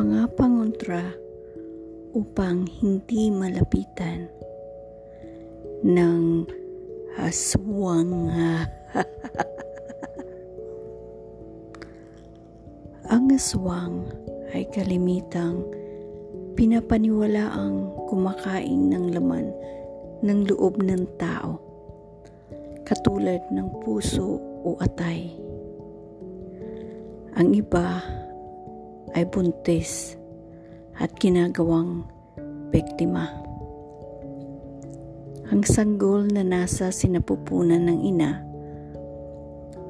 mga pangontra upang hindi malapitan ng aswang. Ang aswang ay kalimitang pinapaniwalaang kumakain ng laman ng loob ng tao, katulad ng puso o atay. Ang iba ay buntis at ginagawang biktima. Ang sanggol na nasa sinapupunan ng ina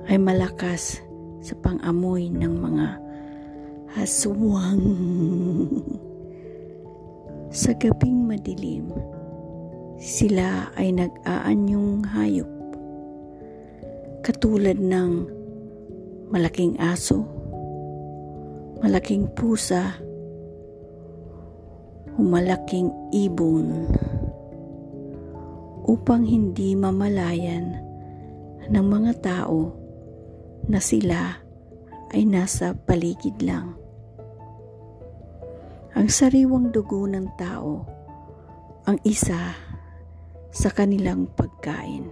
ay malakas sa pang-amoy ng mga aswang. sa gabing madilim, sila ay nag-aanyong hayop katulad ng malaking aso, malaking pusa, o malaking ibon upang hindi mamalayan ng mga tao na sila ay nasa paligid lang. Ang sariwang dugo ng tao ang isa sa kanilang pagkain.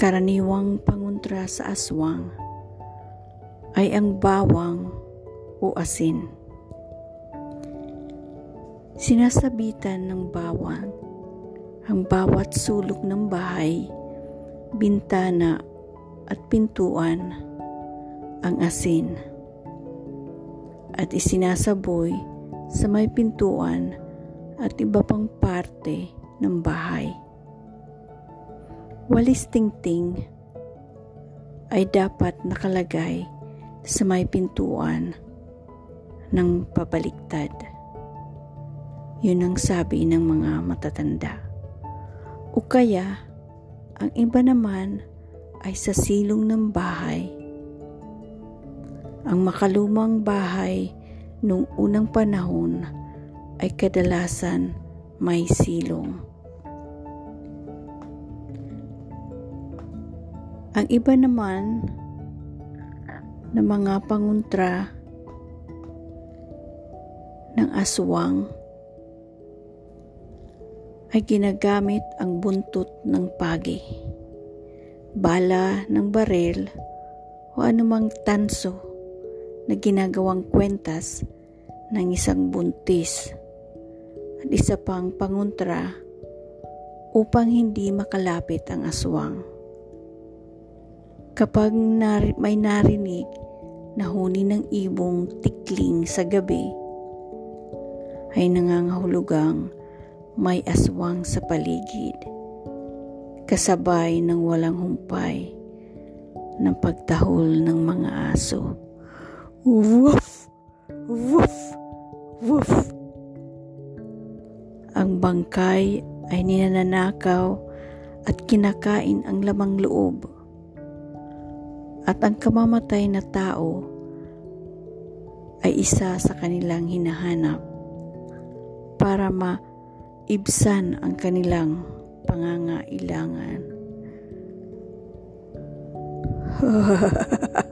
Karaniwang pangontra sa aswang ay ang bawang o asin. Sinasabitan ng bawang ang bawat sulok ng bahay, bintana at pintuan ang asin at isinasaboy sa may pintuan at iba pang parte ng bahay walis tingting ay dapat nakalagay sa may pintuan ng pabaliktad. Yun ang sabi ng mga matatanda. O kaya, ang iba naman ay sa silong ng bahay. Ang makalumang bahay nung unang panahon ay kadalasan may silong. Ang iba naman na mga panguntra ng aswang ay ginagamit ang buntot ng pagi, bala ng baril o anumang tanso na ginagawang kwentas ng isang buntis at isa pang panguntra upang hindi makalapit ang aswang. Kapag nar- may narinig na huni ng ibong tikling sa gabi, ay nangangahulugang may aswang sa paligid, kasabay ng walang humpay ng pagtahol ng mga aso. Woof! Woof! Woof! Ang bangkay ay ninanakaw at kinakain ang lamang loob at ang kamamatay na tao ay isa sa kanilang hinahanap para maibsan ang kanilang pangangailangan.